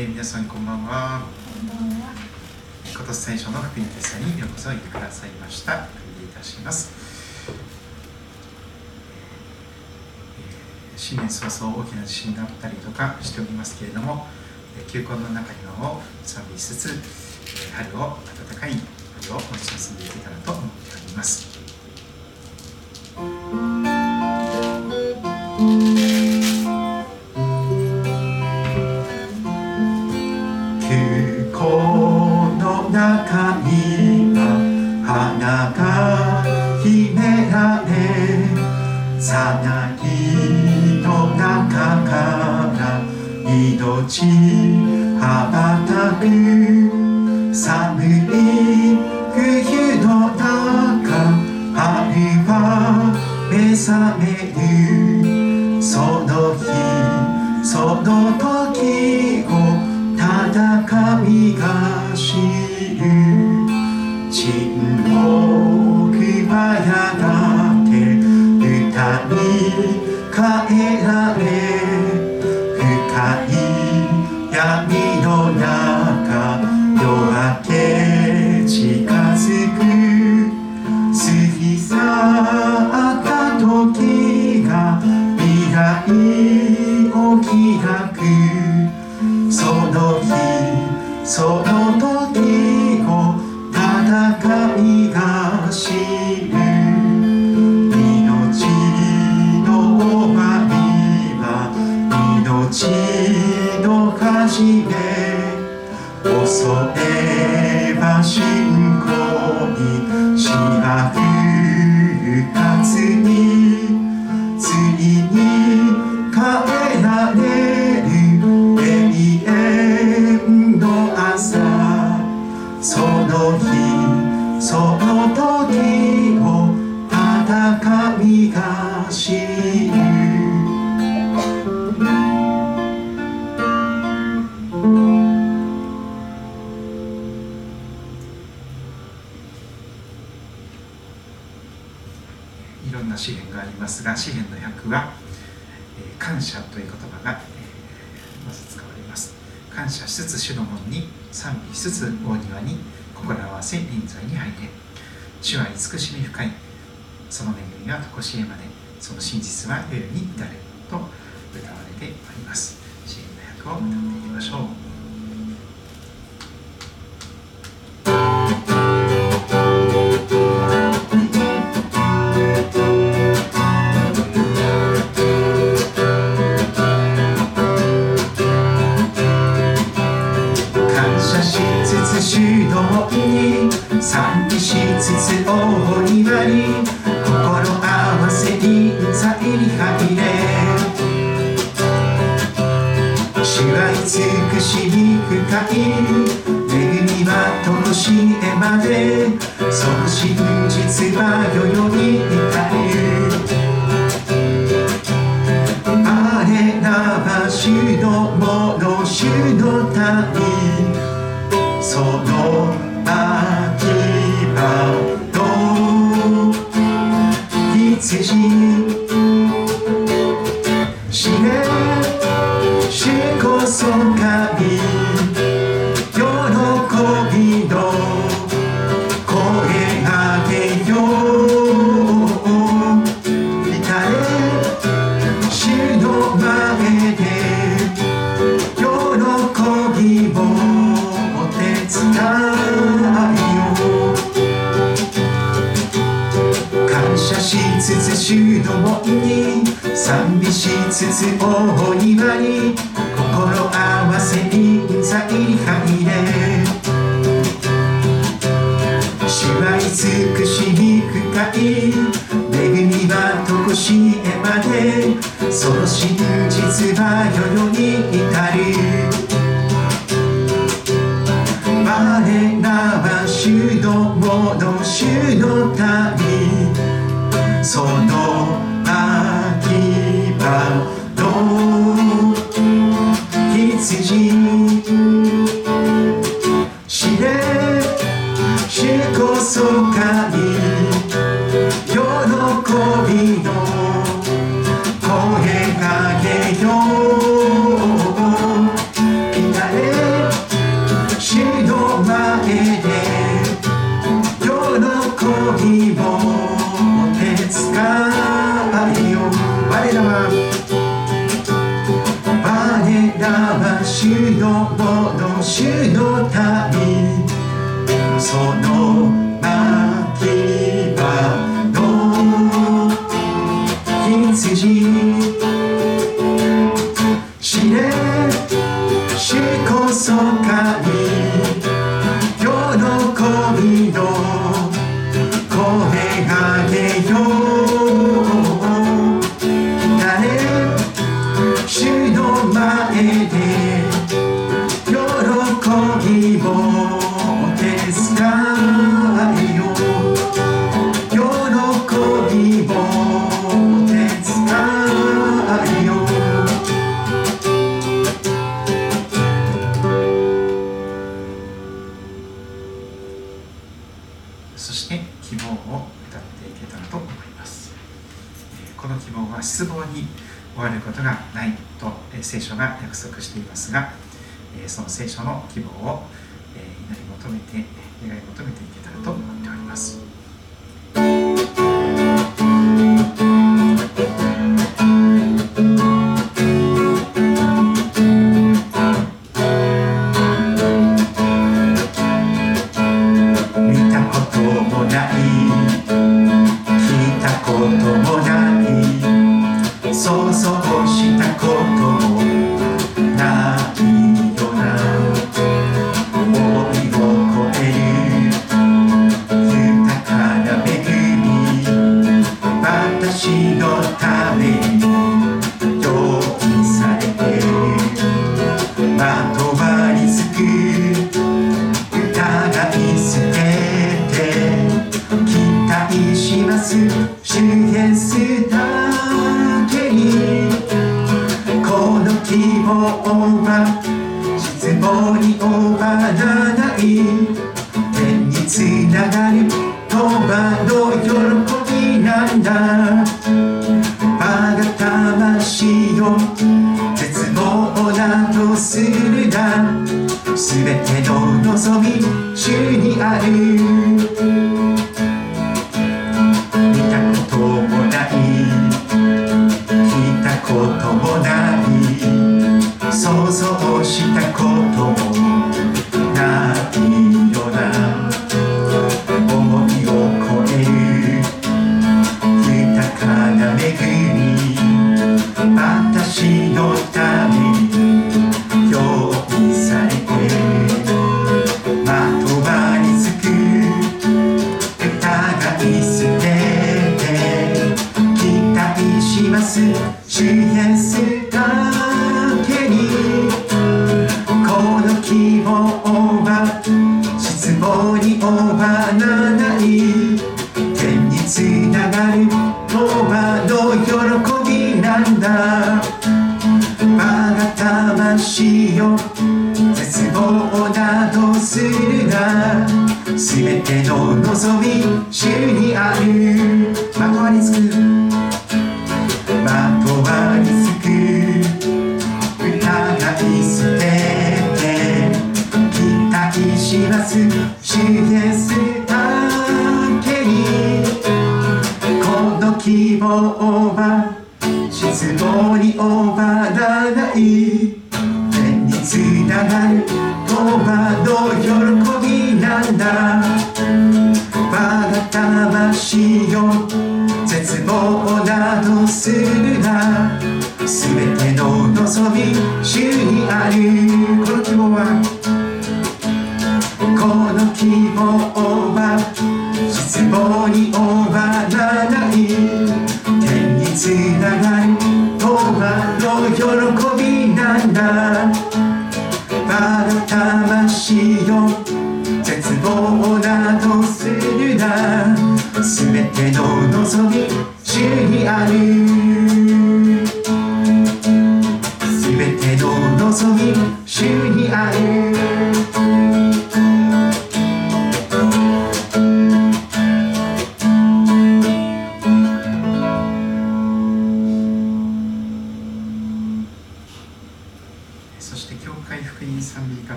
えー、皆さんこんばんは。今年最初の福音テストにようこそいてくださいました。お願いいたします。えー、新年早々大きな地震があったりとかしておりますけれども、えー、休校の中にはを賛美しつつ、えー、春を暖かい春を持ち進んでいけたらと思っております。命じめ恐れば信仰にしまくかつにますが詩篇の訳は、えー、感謝という言葉が、え、まず使われます。感謝しつつ主の門に賛美しつつ大庭に心合わせ臨在に入れ主は慈しみ深い。その恵みは常しえまで。その真実は世に至れと歌われております。詩篇の訳を歌っていきましょう。嘴巴悠悠のもの主の民その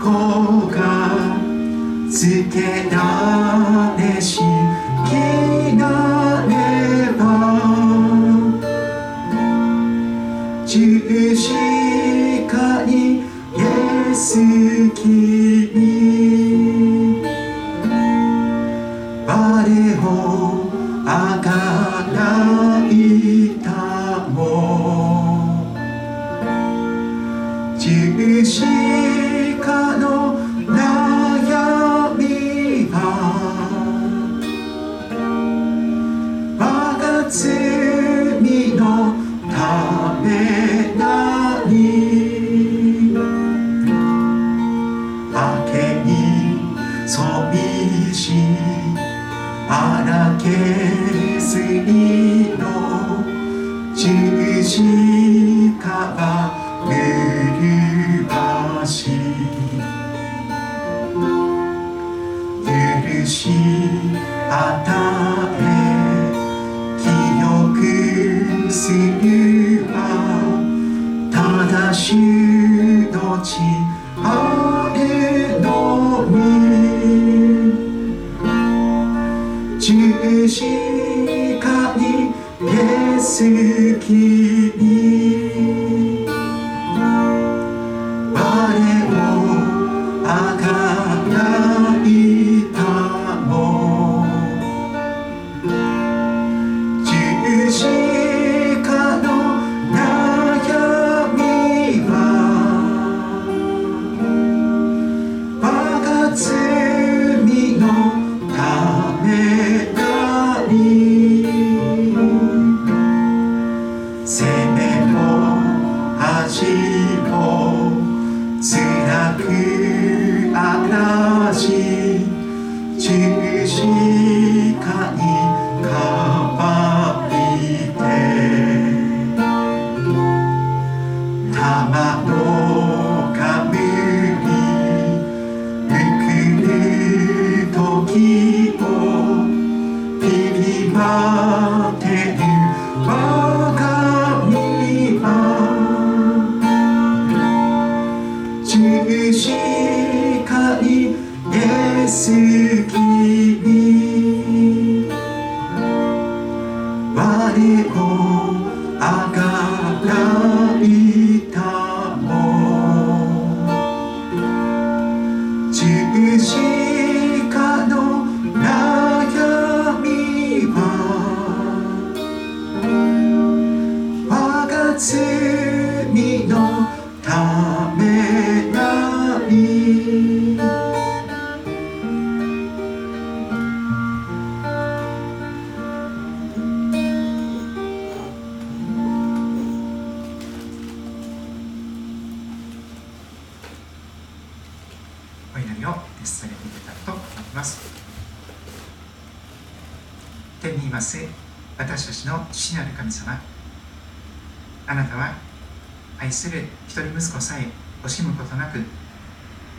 効果つけたでしょ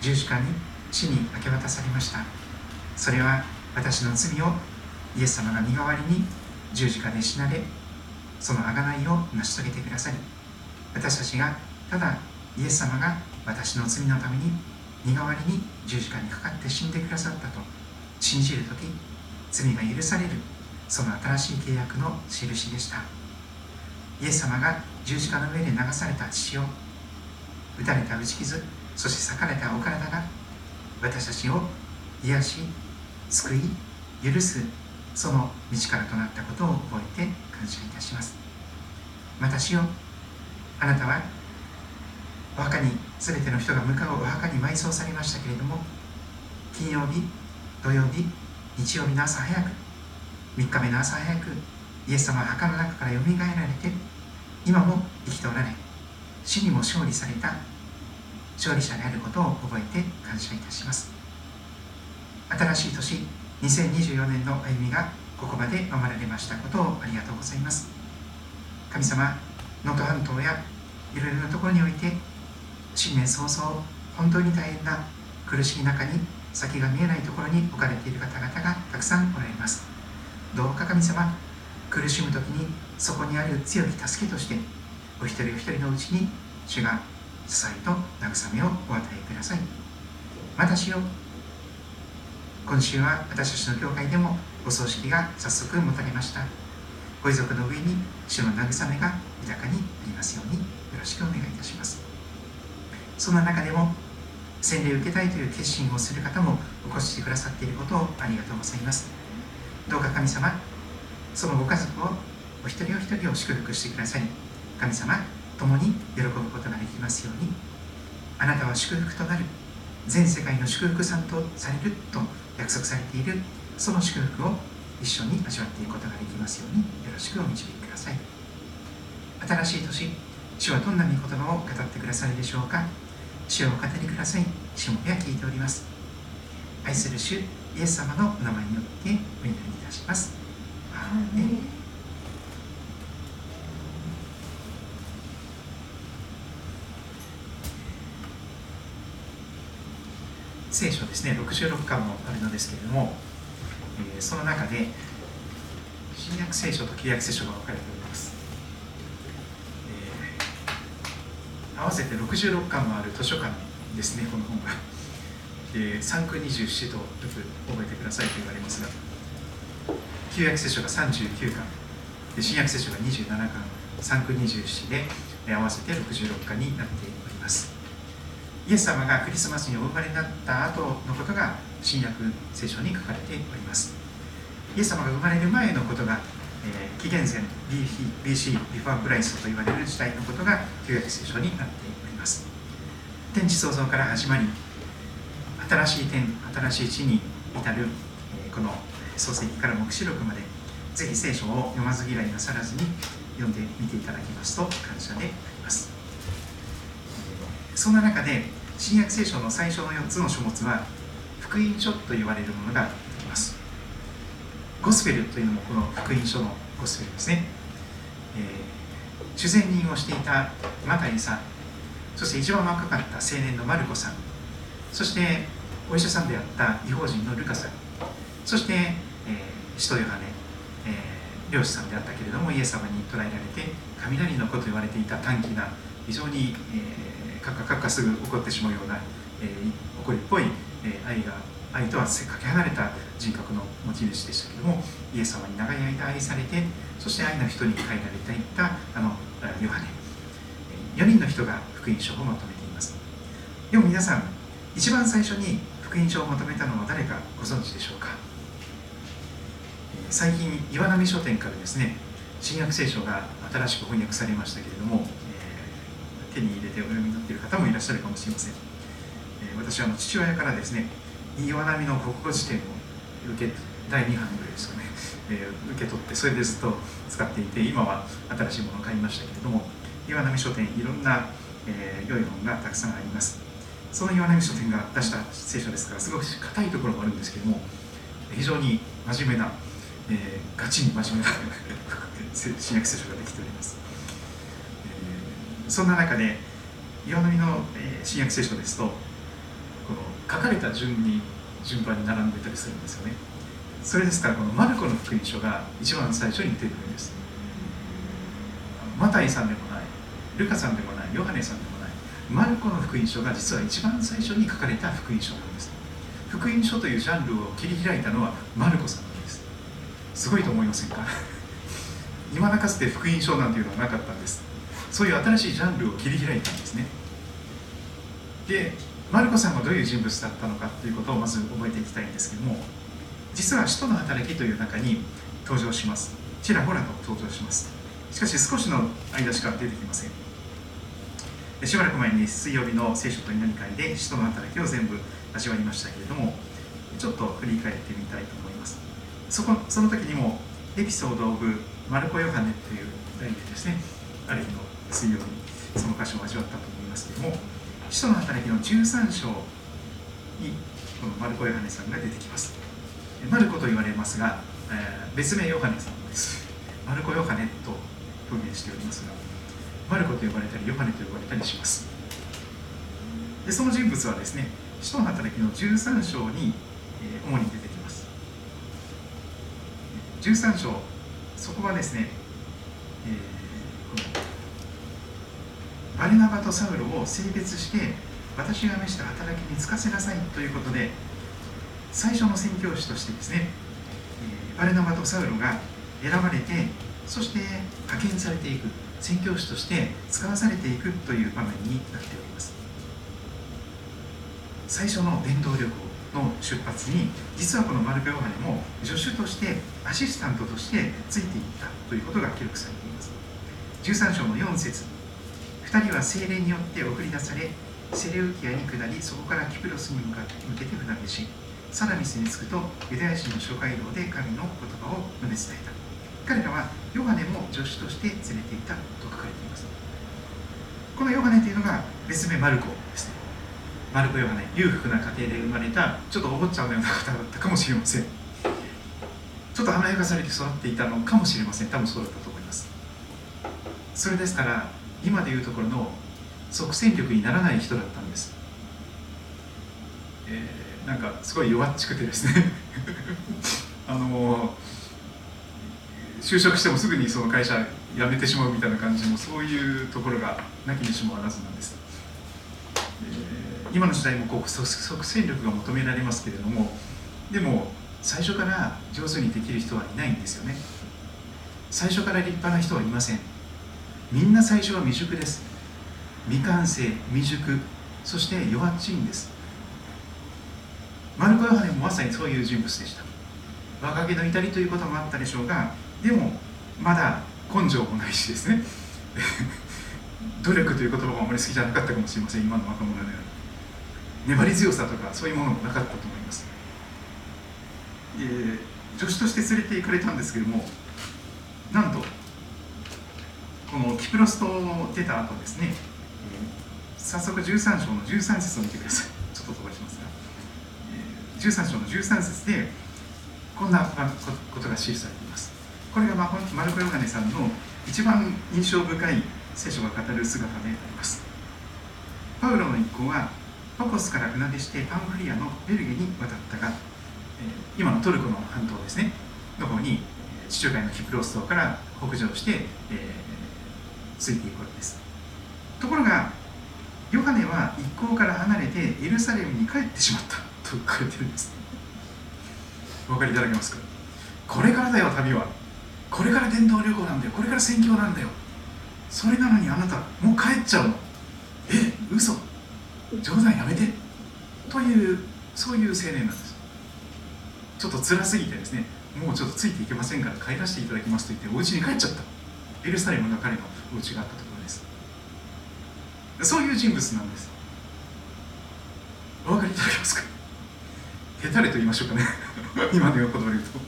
十字架に死に明け渡されました。それは私の罪をイエス様が身代わりに十字架で死なれその贖いを成し遂げてくださり私たちがただイエス様が私の罪のために身代わりに十字架にかかって死んでくださったと信じる時罪が許されるその新しい契約の印でした。イエス様が十字架の上で流された血を打たれた打ち傷そして裂かれたお体が私たちを癒し救い許すその道からとなったことを覚えて感謝いたします。私をあなたはお墓に全ての人が向かうお墓に埋葬されましたけれども金曜日土曜日日曜日の朝早く3日目の朝早くイエス様は墓の中からよみがえられて今も生きておられ死にも勝利された勝利者であることを覚えて感謝いたします。新しい年2024年の歩みがここまで守られましたことをありがとうございます。神様能登半島やいろいろなところにおいて新年早々本当に大変な苦しい中に先が見えないところに置かれている方々がたくさんおられます。どうか神様苦しむ時にそこにある強き助けとしてお一人お一人のうちに主が支えと慰めをお与えください。私を。今週は私たちの教会でもお葬式が早速持たれました。ご遺族の上に主の慰めが豊かにありますようによろしくお願いいたします。そんな中でも洗礼を受けたいという決心をする方もお越しくださっていることをありがとうございます。どうか神様そのご家族をお一人お一人を祝福してください。神様共に喜ぶことができますようにあなたは祝福となる全世界の祝福さんとされると約束されているその祝福を一緒に味わっていくことができますようによろしくお導きください。新しい年主はどんな御言葉を語ってくださるでしょうか。主をお語りください。主もや聞いております。愛する主イエス様のお名前によってお祈りいたします。アーメ聖書ですね66巻もあるのですけれども、えー、その中で新約聖書と旧約聖書が分かれております、えー、合わせて66巻もある図書館ですねこの本が、えー、三区27とよく覚えてくださいと言われますが旧約聖書が39巻で新約聖書が27巻三区27で、合わせて66巻になっております。イエス様がクリスマスにお生まれになった後のことが新約聖書に書かれております。イエス様が生まれる前のことが、えー、紀元前 BC, BC ビファークライストと言われる時代のことが旧約聖書になっております。天地創造から始まり新しい天新しい地に至る、えー、この創世記から黙示録までぜひ聖書を読まず嫌いなさらずに読んでみていただきますと感謝であります。そんな中で新約聖書の最初の4つの書物は福音書と言われるものがあります。ゴスペルというのもこの福音書のゴスペルですね、えー、主前人をしていたマタイさんそして一番若かった青年のマルコさんそしてお医者さんであった違法人のルカさんそして、えー、使徒ヨハネ、えー、漁師さんであったけれどもイエス様に捕らえられて雷の子と言われていた短気な非常に、えー、カッカカッカすぐ怒ってしまうような、えー、怒りっぽい、えー、愛が愛とはかけ離れた人格の持ち主でしたけどもイエス様に長い間愛されてそして愛の人に変えられていったあのヨハネ。4人の人が福音書をまとめています。でも皆さん一番最初に福音書をまとめたのは誰かご存知でしょうか？最近岩波書店からですね新約聖書が新しく翻訳されましたけれども、手に入れてお読みになっている方もいらっしゃるかもしれません、えー、私はあの父親からですね岩波の国語辞典を受け第2版ぐらいですかね、えー、受け取ってそれでずっと使っていて今は新しいものを買いましたけれども岩波書店いろんな、えー、良い本がたくさんあります。その岩波書店が出した聖書ですからすごく硬いところもあるんですけども非常に真面目な、えー、ガチに真面目な 新約聖書ができております、そんな中で岩波の、え、新約聖書ですとこの書かれた順に順番に並んでたりするんですよね。それですからこのマルコの福音書が一番最初に出てくるんです。マタイさんでもないルカさんでもないヨハネさんでもないマルコの福音書が実は一番最初に書かれた福音書なんです。福音書というジャンルを切り開いたのはマルコさんなんです。すごいと思いませんか 今だかつて福音書なんていうのはなかったんです。そういう新しいジャンルを切り開いたんですね。でマルコさんがどういう人物だったのかっていうことをまず覚えていきたいんですけども実は使徒の働きという中に登場します。ちらほらと登場します。しかし少しの間しか出てきません。しばらく前に水曜日の聖書と祈り会で使徒の働きを全部味わいましたけれどもちょっと振り返ってみたいと思います。そこその時にもエピソード・オブ・マルコ・ヨハネという題でですね。ある日の水曜日その箇所を味わったと思いますけども使徒の働きの13章にこのマルコ・ヨハネさんが出てきます。マルコと言われますが、えー、別名ヨハネさんですマルコ・ヨハネと表現しておりますがマルコと呼ばれたりヨハネと呼ばれたりします。でその人物はですね使徒の働きの13章に、えー、主に出てきます。13章そこはですね、えー、このバレナバとサウロを性別して私が召した働きに就かせなさいということで最初の宣教師としてですね、バレナバとサウロが選ばれてそして派遣されていく宣教師として使わされていくという場面になっております。最初の伝道旅行の出発に実はこのマルペ・オハネも助手としてアシスタントとしてついていったということが記録されています。13章の4節2人は精霊によって送り出されセレウキアに下りそこからキプロスに向かって向けて船出しサラミスに着くとユダヤ人の諸街道で神の言葉を述べ伝えた。彼らはヨハネも助手として連れていたと書かれています。このヨハネというのが別名マルコですね。マルコ・ヨハネ裕福な家庭で生まれたちょっとお坊ちゃんのような方だったかもしれません。ちょっと甘やかされて育っていたのかもしれません。多分そうだったと思います。それですから今でいうところの即戦力にならない人だったんです、えー、なんかすごい弱っちくてですね。あの就職してもすぐにその会社辞めてしまうみたいな感じもそういうところがなきにしもあらずなんです、えー、今の時代もこう即戦力が求められますけれどもでも最初から上手にできる人はいないんですよね。最初から立派な人はいません。みんな最初は未熟です。未完成未熟。そして弱っちいんです。マルコ・ヨハネもまさにそういう人物でした。若気の至りということもあったでしょうがでもまだ根性もないしですね。努力という言葉もあまり好きじゃなかったかもしれません。今の若者のように。粘り強さとかそういうものもなかったと思います、えー、助手として連れて行かれたんですけどもなんとこのキプロス島を出た後ですね、早速13章の13節を見てください。ちょっと飛ばしますが、えー、13章の13節でこんなことが記されています。これがマルコ・ヨハネさんの一番印象深い聖書が語る姿であります。パウロの一行はパコスから船出してパンフリアのベルゲに渡ったが、今のトルコの半島ですね。の方に地中海のキプロス島から北上して、えー、ついていくわけです。ところがヨハネは一行から離れてエルサレムに帰ってしまった。と書かれてるんです。お分かりいただけますか？これからだよ旅は。これから伝道旅行なんだよ。これから宣教なんだよ。それなのにあなたもう帰っちゃうの。え嘘。冗談やめて。というそういう青年なんです。ちょっと辛すぎてですね。もうちょっとついていけませんから帰らせていただきますと言ってお家に帰っちゃった。エルサレムが彼のお家があったところです。そういう人物なんです。お分かりいただけますか？へたれと言いましょうかね。今の言葉で言うと。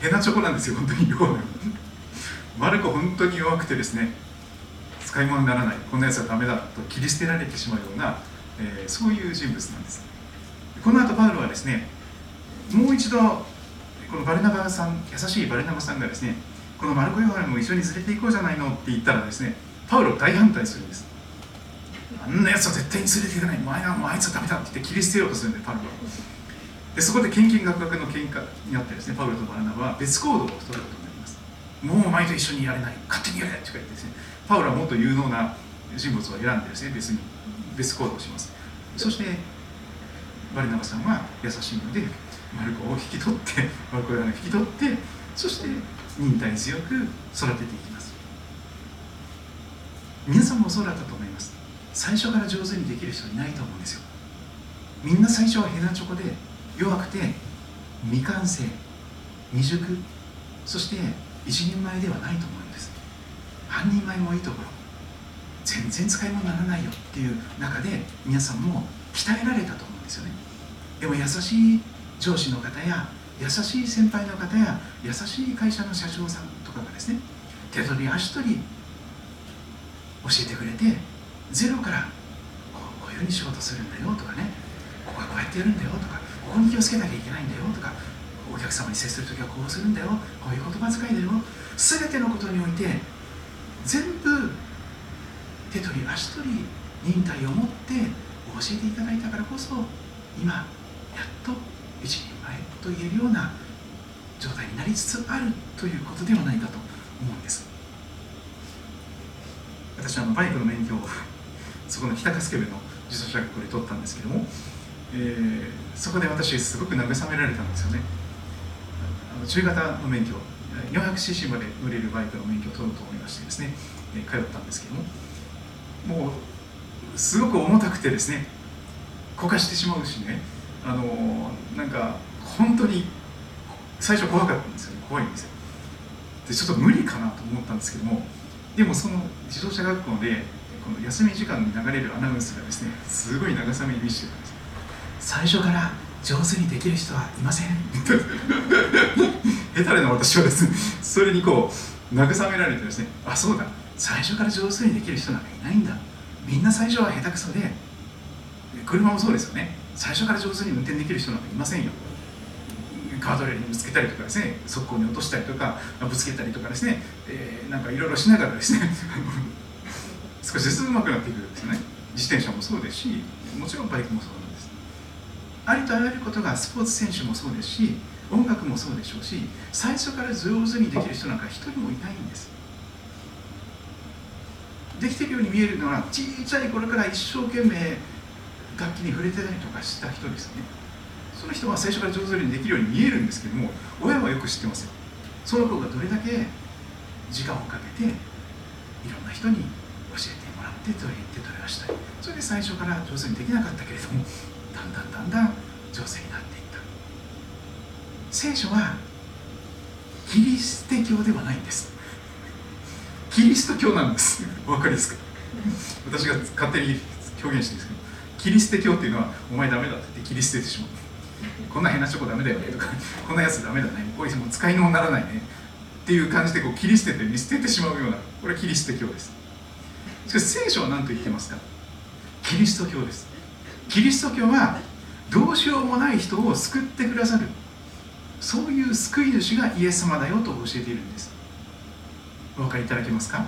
ヘナチョコなんですよ本当に。弱いマルコ本当に弱くてですね使い物にならない。こんなやつはダメだと切り捨てられてしまうようなえー、そういう人物なんです。この後パウロはですねもう一度このバルナバさん優しいバルナバさんがですねこのマルコ・ヨハネも一緒に連れて行こうじゃないのって言ったらですねパウロ大反対するんです。あんなやつは絶対に連れて行かない。前はもうあいつはダメだって言って切り捨てようとするんでパウロは。でそこで献金額学の喧嘩になってですねパウロとバルナバは別行動を取ることになります。もうお前と一緒にいられない。勝手にやれって言ってですねパウロはもっと有能な人物を選んでですね別に別行動をします。そしてバルナバさんは優しいのでマルコを引き取ってマルコを引き取ってそして忍耐強く育てていきます。皆さんもそうだったと思います。最初から上手にできる人いないと思うんですよ。みんな最初はヘナチョコで弱くて未完成未熟そして一人前ではないと思うんです。半人前もいいところ。全然使い物にならないよ。っていう中で皆さんも鍛えられたと思うんですよね。でも優しい上司の方や優しい先輩の方や優しい会社の社長さんとかがですね手取り足取り教えてくれてゼロからこうこういうふうに仕事するんだよとかねここはこうやってやるんだよとかここに気をつけなきゃいけないんだよとかお客様に接する時はこうするんだよこういう言葉遣いだよ。全てのことにおいて全部手取り足取り忍耐を持って教えていただいたからこそ今やっと一人と言えるような状態になりつつあるということではないかと思うんです。私はバイクの免許をそこの北春日部の自動車学校で取ったんですけども、えー、そこで私すごく慰められたんですよね。あの中型の免許 400cc まで乗れるバイクの免許を取ろうと思いましてですね、えー、通ったんですけどももうすごく重たくてですねこかしてしまうしねあのなんか本当に最初怖かったんですよ。怖いんですよ。でちょっと無理かなと思ったんですけどもでもその自動車学校でこの休み時間に流れるアナウンスがですねすごい慰めに満ちてたんです最初から上手にできる人はいません。下手な私はですねそれにこう慰められてですねあそうだ最初から上手にできる人なんかいないんだみんな最初は下手くそで車もそうですよね最初から上手に運転できる人なんかいませんよガードレールにぶつけたりとかですね側溝に落としたりとかぶつけたりとかですね、えー、なんかいろいろしながらですね 少しずつ上手くなっていくんですよね。自転車もそうですしもちろんバイクもそうなんです。ありとあらゆることがスポーツ選手もそうですし音楽もそうでしょうし最初から上手にできる人なんか一人もいないんです。できてるように見えるのは小さい頃から一生懸命楽器に触れてたりとかした人ですね。その人は最初から上手にできるように見えるんですけども親はよく知ってますよ。その子がどれだけ時間をかけていろんな人に教えてもらってと言ってトレはしたりそれで最初から上手にできなかったけれどもだんだんだんだん上手になっていった。聖書はキリスト教ではないんです。キリスト教なんです。お分かりですか私が勝手に表現してるんですけどキリスト教っていうのはお前ダメだって言って切り捨ててしまうこんな変なチョコダメだよねとかこんなやつダメだねこいうも使い物にならないねっていう感じでこう切り捨てて見捨ててしまうようなこれキリスト教です。しかし聖書は何と言ってますか？キリスト教です。キリスト教はどうしようもない人を救ってくださる。そういう救い主がイエス様だよと教えているんです。お分かりいただけますか？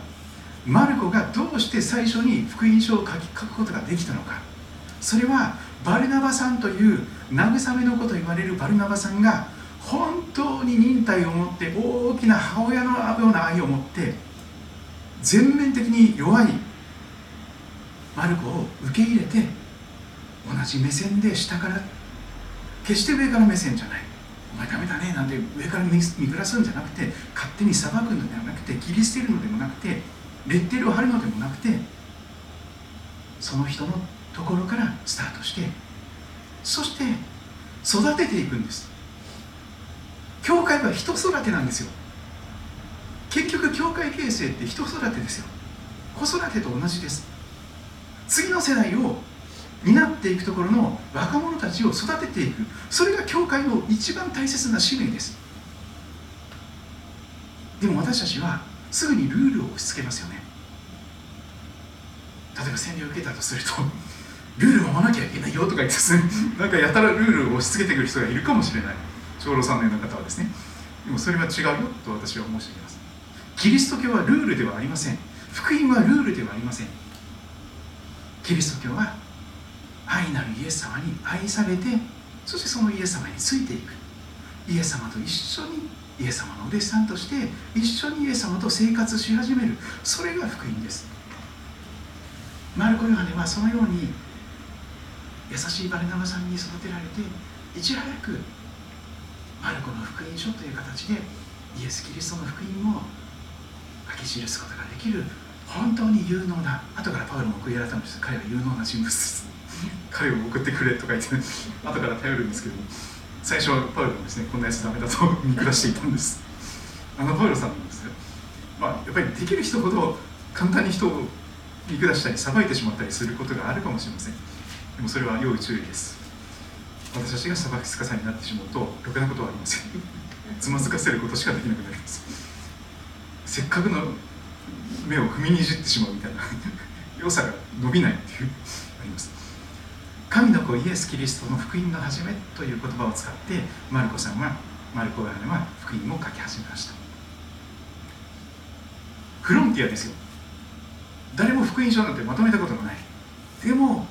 マルコがどうして最初に福音書を書き書くことができたのか。それはバルナバさんという慰めの子と言われるバルナバさんが本当に忍耐を持って大きな母親のような愛を持って全面的に弱いマルコを受け入れて同じ目線で下から決して上から目線じゃない。お前ダメだねなんて上から見下すんじゃなくて勝手に裁くのではなくて切り捨てるのでもなくてレッテルを貼るのでもなくてその人のところからスタートしてそして育てていくんです。教会は人育てなんですよ。結局教会形成って人育てですよ。子育てと同じです。次の世代を担っていくところの若者たちを育てていく。それが教会の一番大切な使命です。でも私たちはすぐにルールを押し付けますよね。例えば洗礼を受けたとするとルール守らなきゃいけないよとか言ってですねなんかやたらルールを押し付けてくる人がいるかもしれない。長老さんのような方はですね。でもそれは違うよと私は申し上げます。キリスト教はルールではありません。福音はルールではありません。キリスト教は愛なるイエス様に愛されてそしてそのイエス様についていく。イエス様と一緒にイエス様のお弟子さんとして一緒にイエス様と生活し始める。それが福音です。マルコ・ヨハネはそのように優しいバレナバさんに育てられていち早くマルコの福音書という形でイエス・キリストの福音を書き記すことができる本当に有能な後からパウロも悔い改めて彼は有能な人物です。彼を送ってくれとか言って後から頼るんですけど最初はパウロもですねこんなやつダメだと見下していたんです。あのパウロさんもですねまあやっぱりできる人ほど簡単に人を見下したり裁いてしまったりすることがあるかもしれません。でもそれは要注意です。私たちが裁きつかさになってしまうとろくなことはありません。つまずかせることしかできなくなります。せっかくの目を踏みにじってしまうみたいな良さが伸びないっていうあります。神の子イエス・キリストの福音の始めという言葉を使ってマルコさんはマルコ・ヨハネは福音を書き始めました。フロンティアですよ。誰も福音書なんてまとめたことがない。でも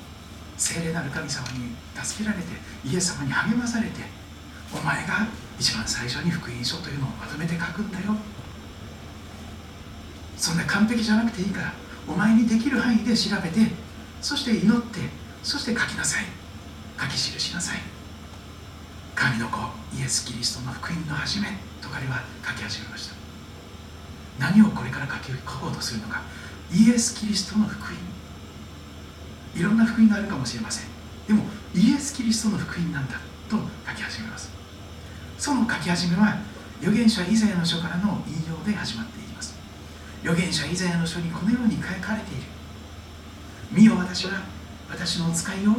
聖霊なる神様に助けられてイエス様に励まされてお前が一番最初に福音書というのをまとめて書くんだよ。そんな完璧じゃなくていいからお前にできる範囲で調べてそして祈ってそして書きなさい。書き記しなさい。神の子イエス・キリストの福音の始めと彼は書き始めました。何をこれから書き書こうとするのか。イエス・キリストの福音。いろんな福音があるかもしれません。でもイエス・キリストの福音なんだと書き始めます。その書き始めは預言者イザヤの書からの引用で始まっていきます。預言者イザヤの書にこのように書かれている。見よ私は私のお使いを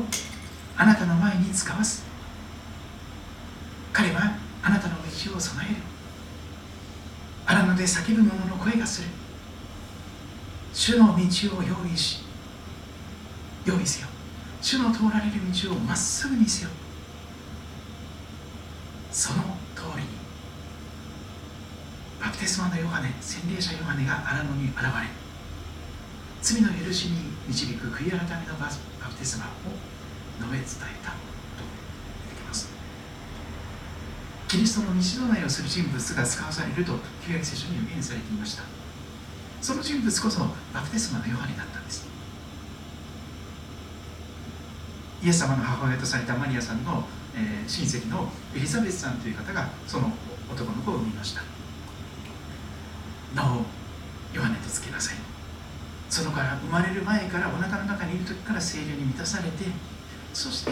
あなたの前に使わす。彼はあなたの道を備える。荒野で叫ぶ者の声がする。主の道を用意し用意せよ。主の通られる道をまっすぐにせよ。その通りに。バプテスマのヨハネ洗礼者ヨハネが荒野に現れ罪の許しに導く悔い改めのバプテスマを述べ伝えたと出てきます。キリストの道の内をする人物が使わされると旧約聖書に予言されていました。その人物こそバプテスマのヨハネだったんです。イエス様の母親とされたマリアさんの、えー、親戚のエリザベスさんという方がその男の子を産みました。なおヨハネとつけなさい。そのから生まれる前からお腹の中にいる時から精霊に満たされてそして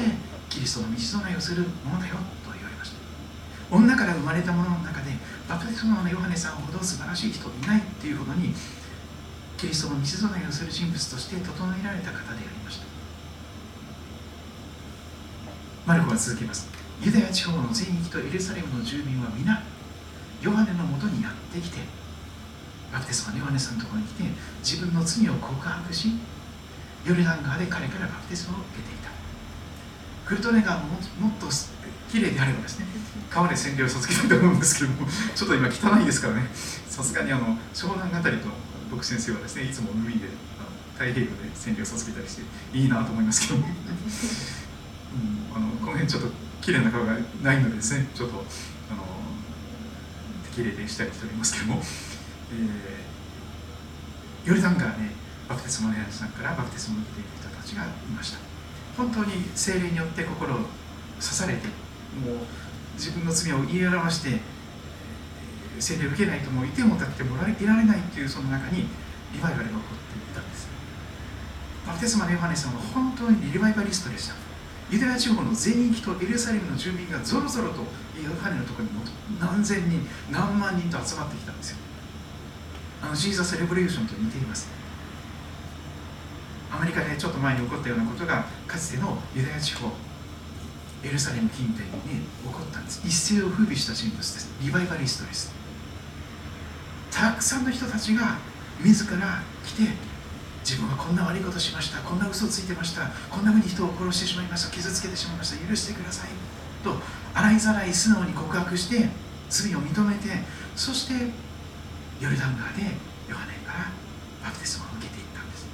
キリストの道備えをするものだよと言われました。女から生まれた者の中でバプテスマのヨハネさんほど素晴らしい人いないっていうほどにキリストの道備えをする人物として整えられた方でありました。マルコは続けます。ユダヤ地方の全域とエルサレムの住民は皆ヨハネのもとにやってきてバプテスマのヨハネさんのところに来て自分の罪を告白しヨルダン川で彼からバプテスマを受けていた。クルトネがももっと綺麗であればですね川で洗礼を授けたいと思うんですけどもちょっと今汚いですからね。さすがにあの湘南あたりと僕先生はですねいつも海で太平洋で洗礼を授けたりしていいなと思いますけども、うん、あのこの辺ちょっと綺麗な川がないのでですねちょっとあの適齢でしたりしておりますけどもえー、ヨルダン川ねバプテスマのヤさんからバプテスマを受けている人たちがいました本当に精霊によって心を刺されてもう自分の罪を言い表して精霊を受けないともういても立ってもらいられないというその中にリバイバルが起こっていたんですバプテスマのヨハネさんは本当にリバイバリストでしたユダヤ地方の全域とエルサレムの住民がぞろぞろとヨハネのところに何千人何万人と集まってきたんですよ。あのジーザス・レボリューションと似ています。アメリカでちょっと前に起こったようなことがかつてのユダヤ地方エルサレム近辺に、ね、起こったんです。一世を風靡した人物です。リバイバリストです。たくさんの人たちが自ら来て自分はこんな悪いことしましたこんな嘘ついてましたこんなふうに人を殺してしまいました傷つけてしまいました許してください。と洗いざらい素直に告白して罪を認めてそしてヨルダン川でヨハネからバプテスマを受けていったんです。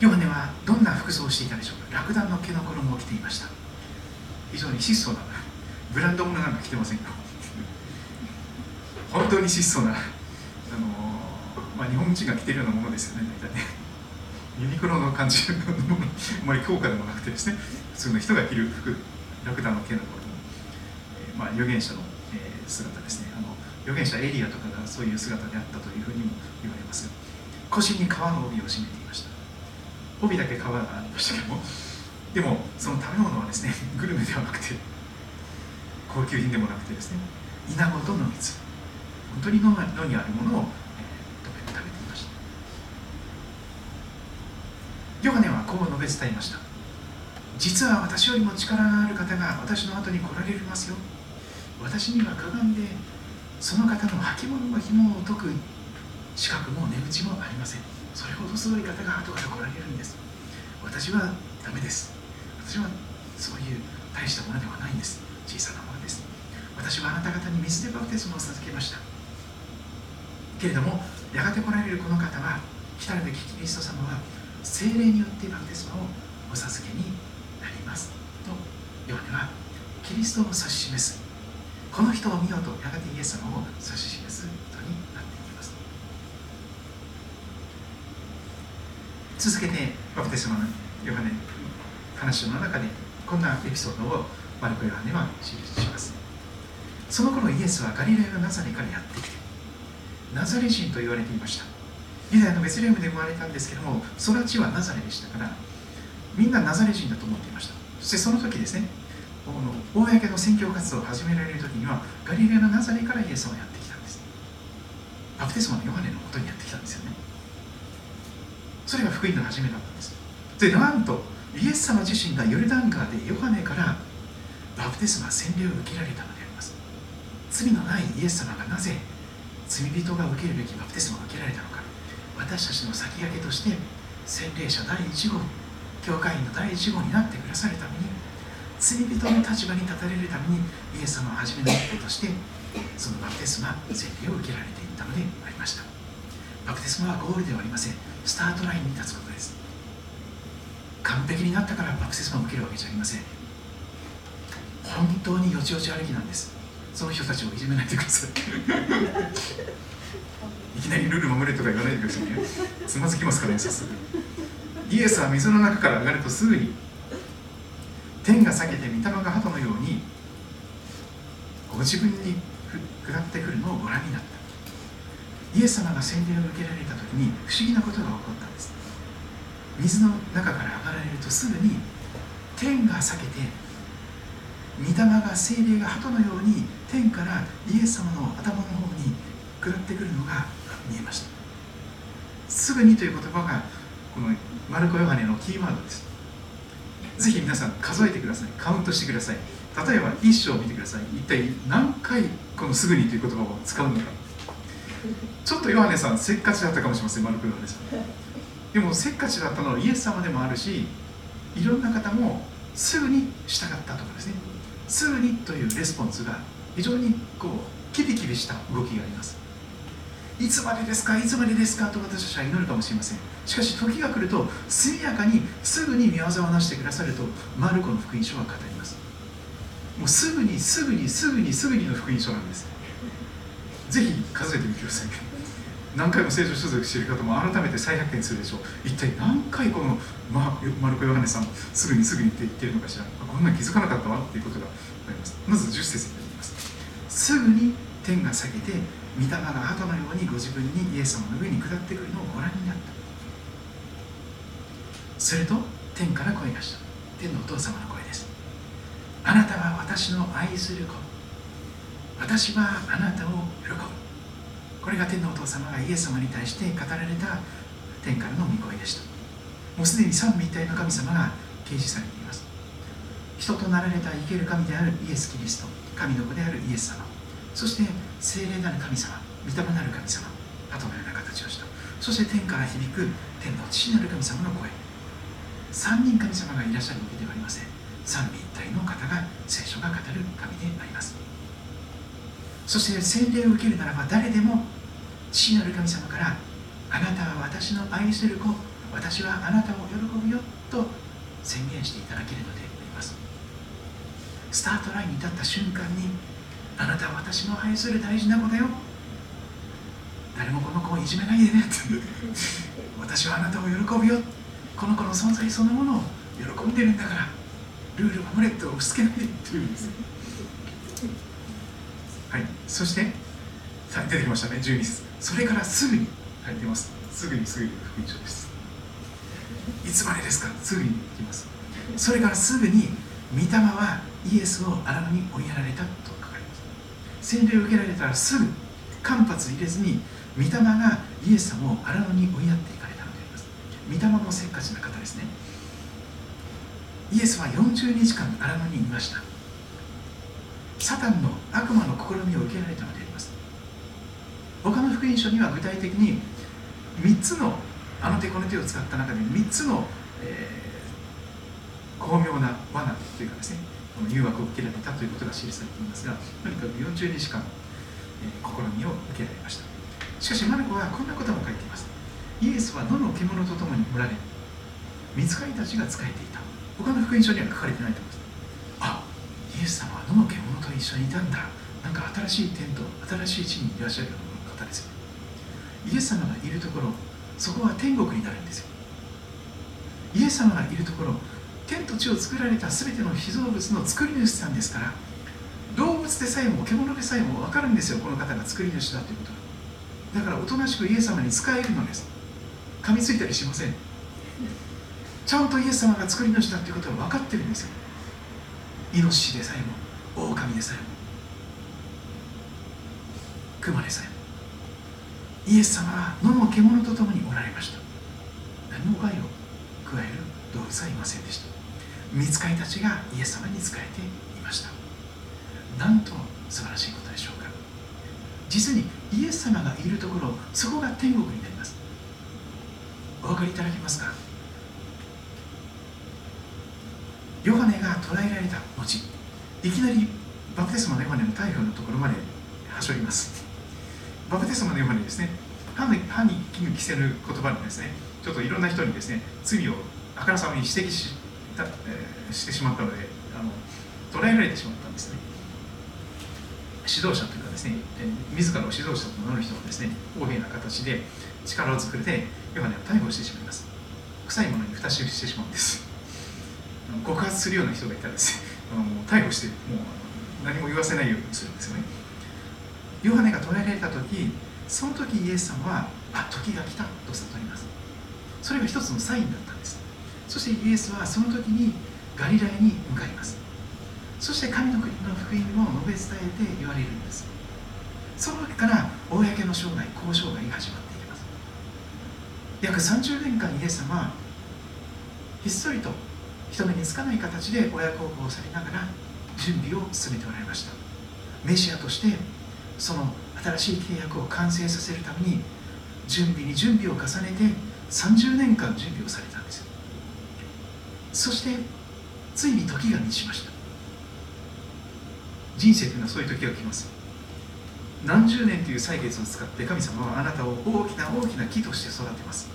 ヨハネはどんな服装をしていたでしょうか？ラクダの毛の衣を着ていました。非常に質素なブランド物なんか着てませんか？本当に質素なあの、まあ、日本人が着てるようなものですよね大体ね。ユニクロの感じのものあまり高価でもなくてですね。普通の人が着る服ラクダの毛の衣、えー、まあ、預言者の、えー、姿ですね。あの預言者エリアとかがそういう姿であったというふうにも言われます。腰に革の帯を締めていました。帯だけ革がありましたけども。でもその食べ物はですね グルメではなくて高級品でもなくてですね稲子との水本当に野にあるものを、えー、食べていましたヨハネはこう述べ伝えました。実は私よりも力がある方が私の後に来られますよ。私にはかがんでその方の履物の紐を解く資格も値打ちもありません。それほどすごい方が後から来られるんです。私はダメです。私はそういう大したものではないんです。小さなものです。私はあなた方に水でバプテスマを授けました。けれどもやがて来られるこの方は来たるべきキリスト様は精霊によってバプテスマをお授けになります。とヨハネはキリストを指し示す。この人を見ようとやがてイエス様を指し示すことになっていきます。続けてバプテスマのヨハネ話の中でこんなエピソードをマルコ・ヨハネは記します。その頃イエスはガリラヤのナザレからやってきてナザレ人と言われていました。ユダヤのベツレヘムで生まれたんですけども育ちはナザレでしたからみんなナザレ人だと思っていました。そしてその時ですねの公の宣教活動を始められる時にはガリレアのナザレからイエスはやってきたんです。バプテスマのヨハネのもとにやってきたんですよね。それが福音の始めだったんです。でなんとイエス様自身がヨルダン川でヨハネからバプテスマ洗礼を受けられたのであります。罪のないイエス様がなぜ罪人が受けるべきバプテスマを受けられたのか。私たちの先駆けとして洗礼者第1号教会員の第1号になってくださるために罪人の立場に立たれるためにイエス様を初めの一歩としてそのバプテスマ洗礼を受けられていったのでありましたバプテスマはゴールではありません。スタートラインに立つことです。完璧になったからバプテスマを受けるわけじゃありません。本当によちよち歩きなんです。その人たちをいじめないでください。いきなりルール守れとか言わないでくださいね。つまずきますからね早速。イエスは水の中から上がるとすぐに天が裂けて御霊が鳩のようにご自分に下ってくるのをご覧になったイエス様が洗礼を受けられた時に不思議なことが起こった。んです水の中から上がられるとすぐに天が裂けて御霊が精霊が鳩のように天からイエス様の頭の方に下ってくるのが見えました。すぐにという言葉がこのマルコ・ヨハネのキーワードです。ぜひ皆さん数えてください。カウントしてください。例えば一章を見てください。一体何回このすぐにという言葉を使うのか。ちょっとヨハネさんせっかちだったかもしれません。マルコ・ヨハネさん。でもせっかちだったのはイエス様でもあるしいろんな方もすぐに従ったとかですね。すぐにというレスポンスが非常にこうキビキビした動きがあります。いつまでですか？いつまでですか？と私たちは祈るかもしれません。しかし時が来ると速やかにすぐに見業をなしてくださるとマルコの福音書は語ります。もうすぐにすぐにすぐにすぐにの福音書なんです。ぜひ数えてみてください。何回も聖書所属している方も改めて再発見するでしょう。一体何回この、ま、マルコ・ヨハネさんすぐにすぐにって言ってるのかしら。こんなん気づかなかったわっていうことがあります。まず10節になります。すぐに天が裂けて御霊が鳩のようにご自分にイエス様の上に下ってくるのをご覧になった。すると天から声がした。天のお父様の声です。あなたは私の愛する子。私はあなたを喜ぶ。これが天のお父様がイエス様に対して語られた天からの御声でした。もうすでに三位一体の神様が掲示されています。人となられた生ける神であるイエス・キリスト。神の子であるイエス様。そして聖霊なる神様御霊なる神様後のような形をした。そして天から響く天の父なる神様の声。三人神様がいらっしゃるわけではありません。三位一体の方が聖書が語る神であります。そして洗礼を受けるならば誰でも父なる神様からあなたは私の愛する子私はあなたを喜ぶよと宣言していただけるのであります。スタートラインに立った瞬間にあなたは私の愛する大事な子だよ。誰もこの子をいじめないでね。私はあなたを喜ぶよ。この子の存在そのものを喜んでるんだから。ルール守れって押し付けないで。って言うんです。はい。そしてさあ出てきましたね。12節。それからすぐに。はい出ます。すぐにすぐに福音書です。いつまでですか？すぐに来ます。それからすぐに御霊はイエスを荒野に追いやられた。洗礼を受けられたらすぐ間髪入れずに御霊がイエス様を荒野に追いやっていかれたのであります。御霊もせっかちな方ですね。イエスは40日間荒野にいました。サタンの悪魔の試みを受けられたのであります。他の福音書には具体的に3つのあの手この手を使った中で3つの、えー、巧妙な罠というかですね誘惑を受けられたということが記されていますがとにかく40日間、え、試みを受けられました。しかしマルコはこんなことも書いています。イエスは野の獣と共におられ見つかりたちが仕えていた。他の福音書には書かれてないと思います。あイエス様は野の獣と一緒にいたんだ。なんか新しい天と新しい地にいらっしゃるような方ですよイエス様がいるところそこは天国になるんですよ。イエス様がいるところ天と地を作られた全ての被造物の作り主さんですから動物でさえも獣でさえも分かるんですよこの方が作り主だということは。だからおとなしくイエス様に使えるのです。噛みついたりしません。ちゃんとイエス様が作り主だということは分かってるんですよ。イノシシでさえも狼でさえも熊でさえも。イエス様は野の獣と共におられました。何も害を加える動物はいませんでした。見つかりたちがイエス様に仕えていました。なんと素晴らしいことでしょうか。実にイエス様がいるところそこが天国になります。お分かりいただけますか。ヨハネが捕らえられた後いきなりバプテスマのヨハネの逮捕のところまではしょります。バプテスマのヨハネですね。歯に歯に着せる言葉にですねちょっといろんな人にですね罪をあからさまに指摘した、えー、してしまったのであの捉えられてしまったんですね。指導者というかですね、えー、自らを指導者と名乗る人がですね公平な形で力を作れてヨハネを逮捕してしまいます。臭いものに蓋ししてしまうんです。告発するような人がいたらですね あの逮捕してもう何も言わせないようにするんですよね。ヨハネが捕らえられた時その時イエス様はあ時が来たと悟ります。それが一つのサインだったんです。そしてイエスはその時にガリラヤに向かいます。そして神の国の福音を述べ伝えて言われるんです。その時から公の生涯交渉が始まっていきます。約30年間イエス様はひっそりと人目につかない形で親孝行をされながら準備を進めておられました。メシアとしてその新しい契約を完成させるために準備に準備を重ねて30年間準備をされた。そしてついに時が満ちました。人生というのはそういう時が来ます。何十年という歳月を使って神様はあなたを大きな大きな木として育てます。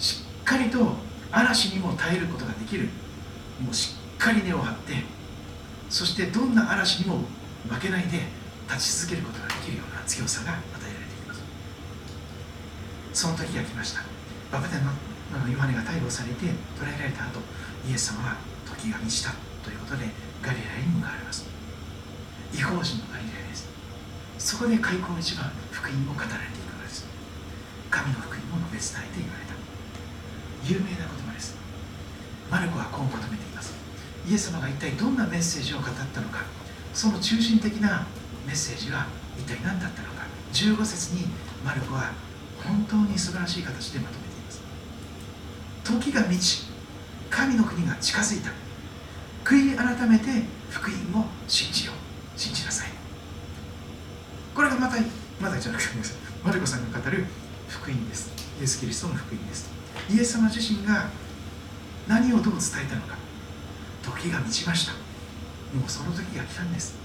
しっかりと嵐にも耐えることができる。もうしっかり根を張ってそしてどんな嵐にも負けないで立ち続けることができるような強さが与えられています。その時が来ました。バプテのヨハネが逮捕されて捕らえられた後イエス様は時が満ちたということでガリラヤに向かわれます。違法人のガリラヤです。そこで開口一番福音を語られていくのです。神の福音を述べ伝えて言われた。有名な言葉です。マルコはこう求めています。イエス様が一体どんなメッセージを語ったのか。その中心的なメッセージは一体何だったのか。15節にマルコは本当に素晴らしい形でまとめています。時が満ち神の国が近づいた。悔い改めて福音を信じよう。信じなさい。これがまたまだじゃなくてマルコさんが語る福音です。イエス・キリストの福音です。イエス様自身が何をどう伝えたのか。時が満ちました。もうその時が来たんです。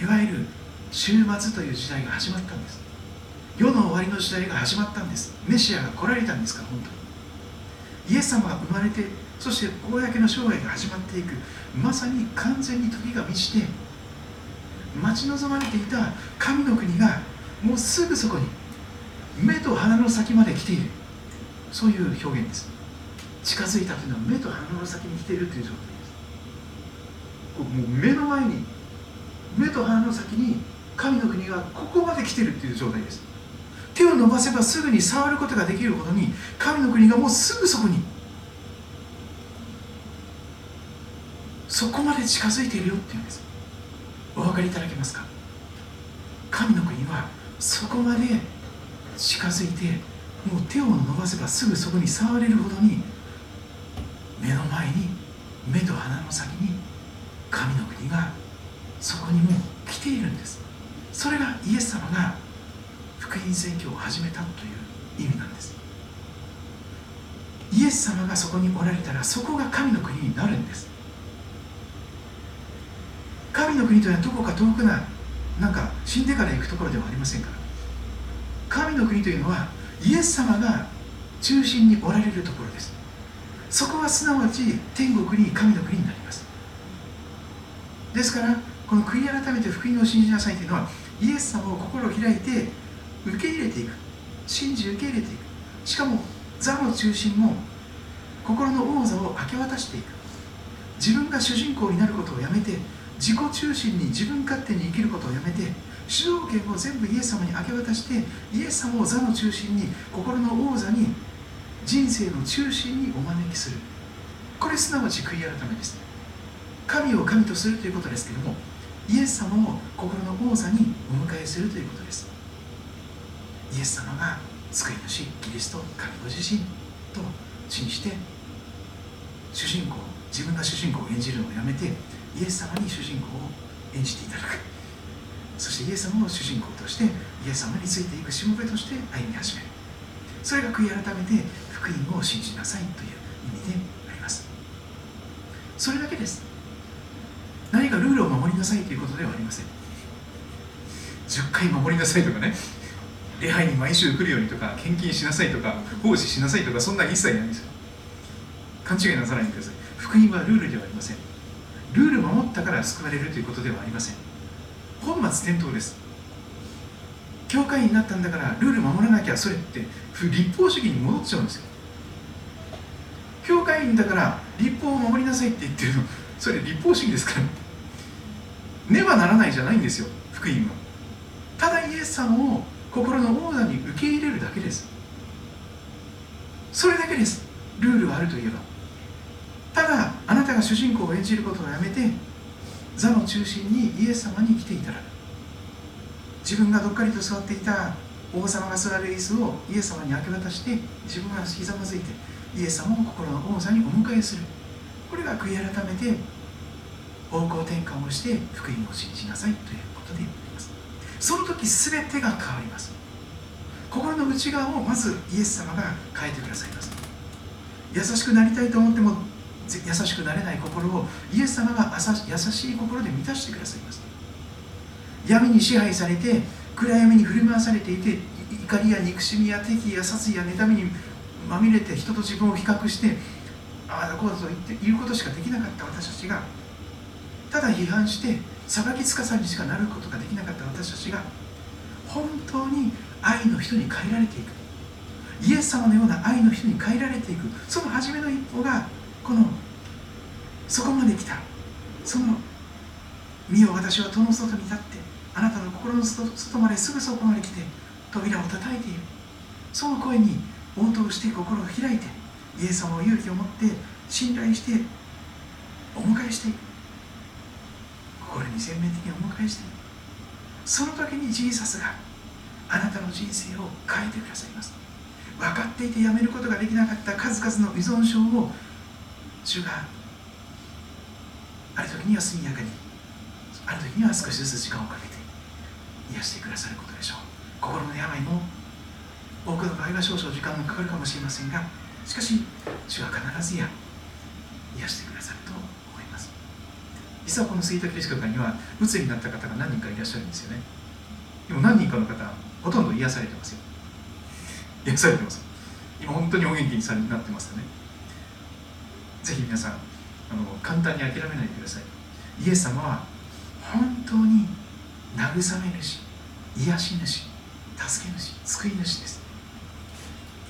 いわゆる終末という時代が始まったんです。世の終わりの時代が始まったんです。メシアが来られたんですから本当に。イエス様が生まれてそして公の生涯が始まっていく。まさに完全に時が満ちて待ち望まれていた神の国がもうすぐそこに目と鼻の先まで来ている。そういう表現です。近づいたというのは目と鼻の先に来ているという状態です。もう目の前に目と鼻の先に神の国がここまで来ているという状態です。手を伸ばせばすぐに触ることができるほどに神の国がもうすぐそこに。そこまで近づいているよっていうんです。お分かりいただけますか？神の国はそこまで近づいてもう手を伸ばせばすぐそこに触れるほどに目の前に目と鼻の先に神の国がそこにもう来ているんです。それがイエス様が福音宣教を始めたという意味なんです。イエス様がそこにおられたらそこが神の国になるんです。神の国というのはどこか遠くななんか死んでから行くところではありませんから。神の国というのはイエス様が中心におられるところです。そこはすなわち天国に神の国になります。ですからこの悔い改めて福音を信じなさいというのはイエス様を心を開いて受け入れていく。信じ受け入れていく。しかも座の中心も心の王座を明け渡していく。自分が主人公になることをやめて自己中心に自分勝手に生きることをやめて主導権を全部イエス様に明け渡してイエス様を座の中心に心の王座に人生の中心にお招きする。これすなわち悔い改めです。神を神とするということですけどもイエス様を心の王座にお迎えするということです。イエス様が救い主キリスト神ご自身と信じて主人公自分が主人公を演じるのをやめてイエス様に主人公を演じていただく。そしてイエス様を主人公としてイエス様についていくしもべとして歩み始める。それが悔い改めて福音を信じなさいという意味であります。それだけです。何かルールを守りなさいということではありません。10回守りなさいとかね。礼拝に毎週来るようにとか献金しなさいとか奉仕しなさいとかそんな一切ないんですよ。勘違いなさないでください。福音はルールではありません。ルール守ったから救われるということではありません。本末転倒です。教会員になったんだからルール守らなきゃそれって立法主義に戻っちゃうんですよ。教会員だから立法を守りなさいって言ってるのそれ立法主義ですから。ねばならないじゃないんですよ福音は。ただイエス様を心の王座に受け入れるだけです。それだけです。ルールがあるといえば。ただあなたが主人公を演じることをやめて座の中心にイエス様に来ていただく自分がどっかりと座っていた王様が座る椅子をイエス様に明け渡して自分はひざまずいてイエス様を心の王座にお迎えする。これが悔い改めて方向転換をして福音を信じなさいということで。すその時全てが変わります。心の内側をまずイエス様が変えてくださいます。優しくなりたいと思っても優しくなれない心をイエス様が優しい心で満たしてくださいます。闇に支配されて暗闇に振り回されていて怒りや憎しみや敵や殺意や妬みにまみれて人と自分を比較してああだこうだと言って言うことしかできなかった私たちがただ批判して裁きつかさにしかなることができなかった私たちが本当に愛の人に変えられていく。イエス様のような愛の人に変えられていく。その初めの一歩がこのそこまで来た。その身を私は戸の外に立ってあなたの心の外まですぐそこまで来て扉を叩いているその声に応答して心を開いてイエス様を勇気を持って信頼してお迎えしていく心に全面的にお迎えしてその時にジーサスがあなたの人生を変えてくださいます。分かっていてやめることができなかった数々の依存症を主がある時には速やかにある時には少しずつ時間をかけて癒してくださることでしょう。心の病も多くの場合は少々時間がかかるかもしれませんがしかし主は必ずや癒してくださる。と思います実はこのスイートキリスト会にはうつになった方が何人かいらっしゃるんですよね。でも何人かの方ほとんど癒されてますよ。癒されてます。今本当にお元気にさなってますよね。ぜひ皆さんあの簡単に諦めないでください。イエス様は本当に慰め主癒し主助け主救い主です。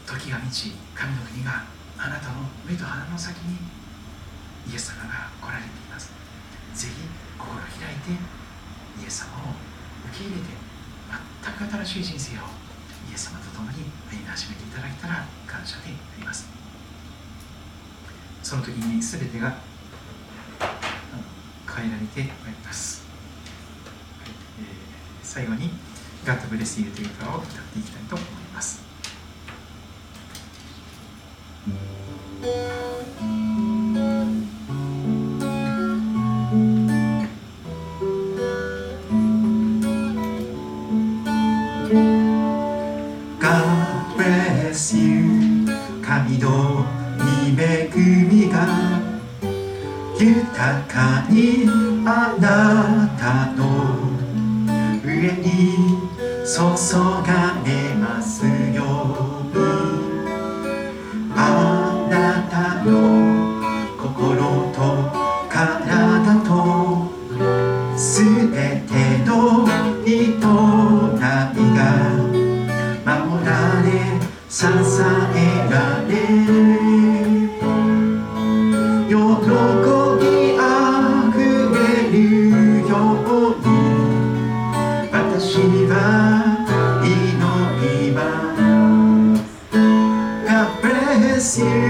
時が満ち神の国があなたの目と鼻の先にイエス様が来られてぜひ心を開いてイエス様を受け入れて全く新しい人生をイエス様と共に歩み始めていただけたら感謝であります。その時に全てが変えられてまいります、はいえー、最後に「God Bless You」という歌を歌っていきたいと思います。apreciar.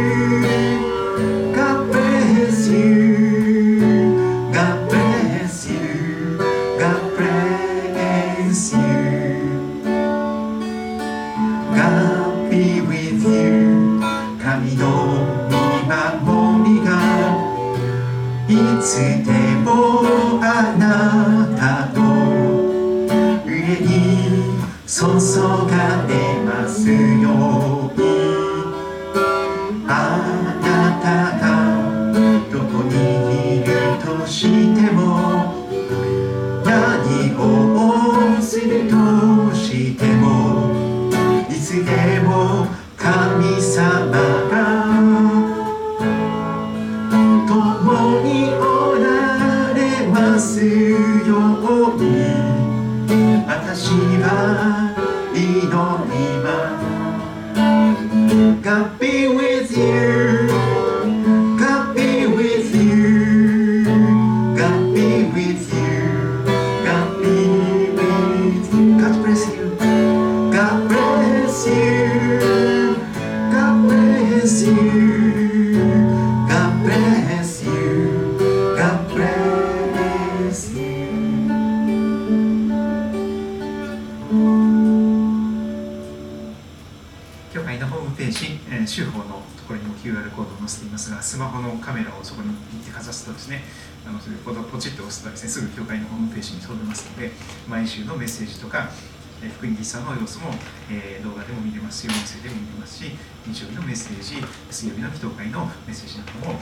え福音ギさんの様子も、えー、動画でも見れますし、音声でも見れますし、日曜日のメッセージ、水曜日の祈祷会のメッセージなども、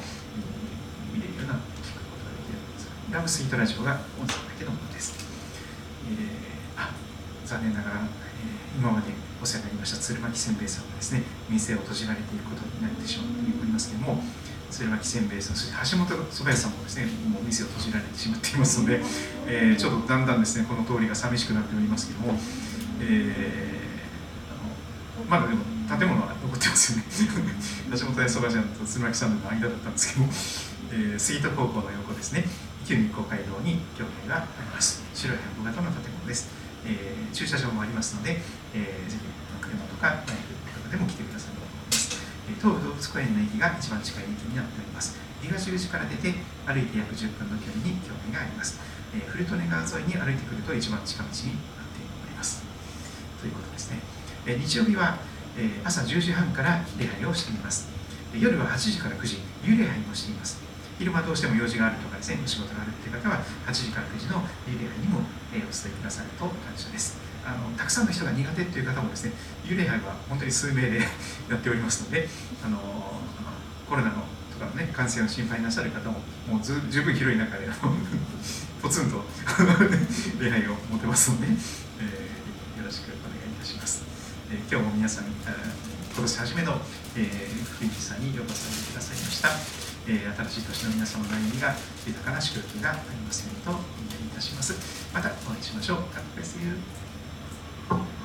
見れるような、聞くことができるんですが、ラブスイートラジオが音声だけのものです。えー、あ残念ながら、えー、今までお世話になりました鶴巻せんべいさんがですね店を閉じられていることになってしまっておりますけども鶴巻せんべいさんそして橋本蕎麦屋さんもですねもう店を閉じられてしまっていますので、えー、ちょっとだんだんですねこの通りが寂しくなっておりますけども、えー、あのまだでも建物は残ってますよね橋本屋蕎麦屋さんと鶴巻さんの間だったんですけども、えー、杉戸高校の横ですね旧日光街道に教会があります白い箱型の建物です、えー、駐車場もありますので、えー、ぜひ車とかバイクとかでも来てくださると思います。東武動物公園の駅が一番近い駅になっております。東口から出て歩いて約10分の距離に教会があります。えー、古利根川沿いに歩いてくると一番近道に。ということですね。え、日曜日は、え、朝10時半から礼拝をしています。夜は8時から9時、幽礼拝もしています。昼間どうしても用事があるとかですね、お仕事があるという方は、8時から9時の幽礼拝にも、えお伝えくださると感謝です。あのたくさんの人が苦手という方もですね幽霊杯は本当に数名で やっておりますのであのコロナのとかの、ね、感染を心配なさる方ももうず十分広い中でポツンと礼拝を持てますので、えー、よろしくお願いいたします、えー、今日も皆さん、今年初めの、えー、福井さんにようこそおいでくださいました、えー、新しい年の皆様の歩みが豊かな祝福がありますようにとお願いいたします。またお会いしましょう。God bless you